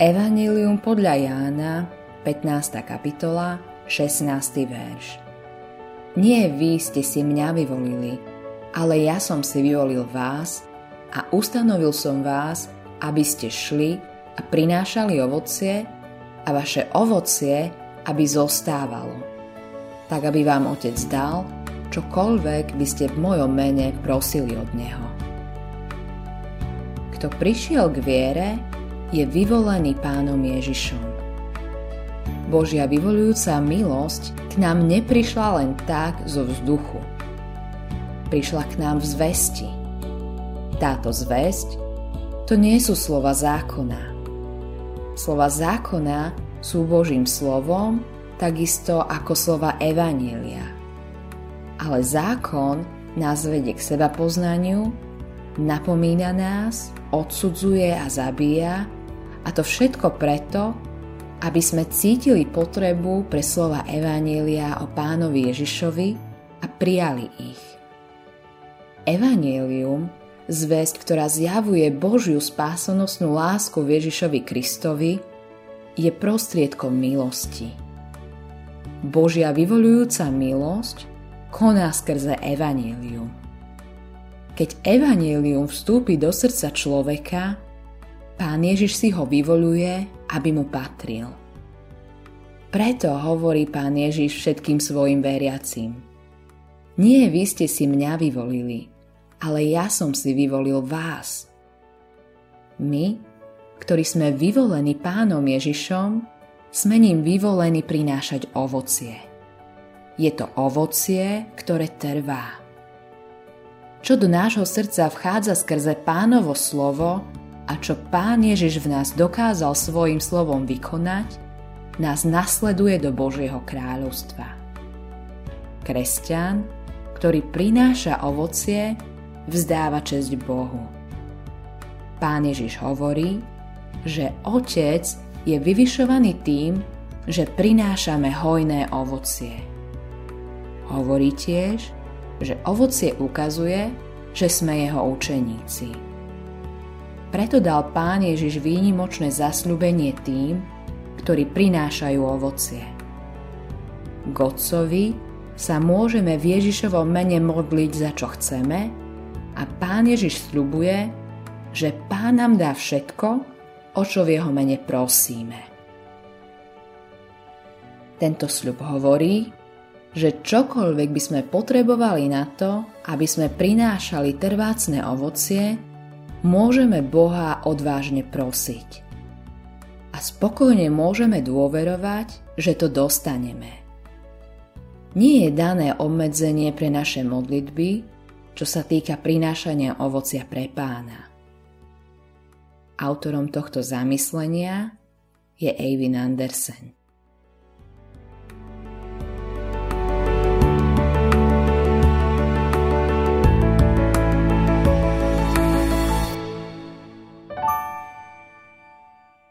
Evangelium podľa Jána, 15. kapitola, 16. verš. Nie vy ste si mňa vyvolili, ale ja som si vyvolil vás a ustanovil som vás, aby ste šli a prinášali ovocie a vaše ovocie, aby zostávalo. Tak, aby vám Otec dal, čokoľvek by ste v mojom mene prosili od Neho. Kto prišiel k viere, je vyvolený pánom Ježišom. Božia vyvolujúca milosť k nám neprišla len tak zo vzduchu. Prišla k nám v zvesti. Táto zväzť to nie sú slova zákona. Slova zákona sú Božím slovom, takisto ako slova Evanielia. Ale zákon nás vedie k seba poznaniu, napomína nás, odsudzuje a zabíja, a to všetko preto, aby sme cítili potrebu pre slova Evanielia o pánovi Ježišovi a prijali ich. Evangelium, zväzť, ktorá zjavuje Božiu spásonosnú lásku Ježišovi Kristovi, je prostriedkom milosti. Božia vyvolujúca milosť koná skrze Evangelium. Keď Evangelium vstúpi do srdca človeka, Pán Ježiš si ho vyvoluje, aby mu patril. Preto hovorí Pán Ježiš všetkým svojim veriacím. Nie vy ste si mňa vyvolili, ale ja som si vyvolil vás. My, ktorí sme vyvolení Pánom Ježišom, sme ním vyvolení prinášať ovocie. Je to ovocie, ktoré trvá. Čo do nášho srdca vchádza skrze pánovo slovo, a čo Pán Ježiš v nás dokázal svojim slovom vykonať, nás nasleduje do Božieho kráľovstva. Kresťan, ktorý prináša ovocie, vzdáva česť Bohu. Pán Ježiš hovorí, že Otec je vyvyšovaný tým, že prinášame hojné ovocie. Hovorí tiež, že ovocie ukazuje, že sme jeho učeníci. Preto dal Pán Ježiš výnimočné zasľubenie tým, ktorí prinášajú ovocie. Godcovi sa môžeme v Ježišovom mene modliť za čo chceme a Pán Ježiš sľubuje, že Pán nám dá všetko, o čo v jeho mene prosíme. Tento sľub hovorí, že čokoľvek by sme potrebovali na to, aby sme prinášali trvácne ovocie, môžeme Boha odvážne prosiť. A spokojne môžeme dôverovať, že to dostaneme. Nie je dané obmedzenie pre naše modlitby, čo sa týka prinášania ovocia pre pána. Autorom tohto zamyslenia je Eivin Andersen.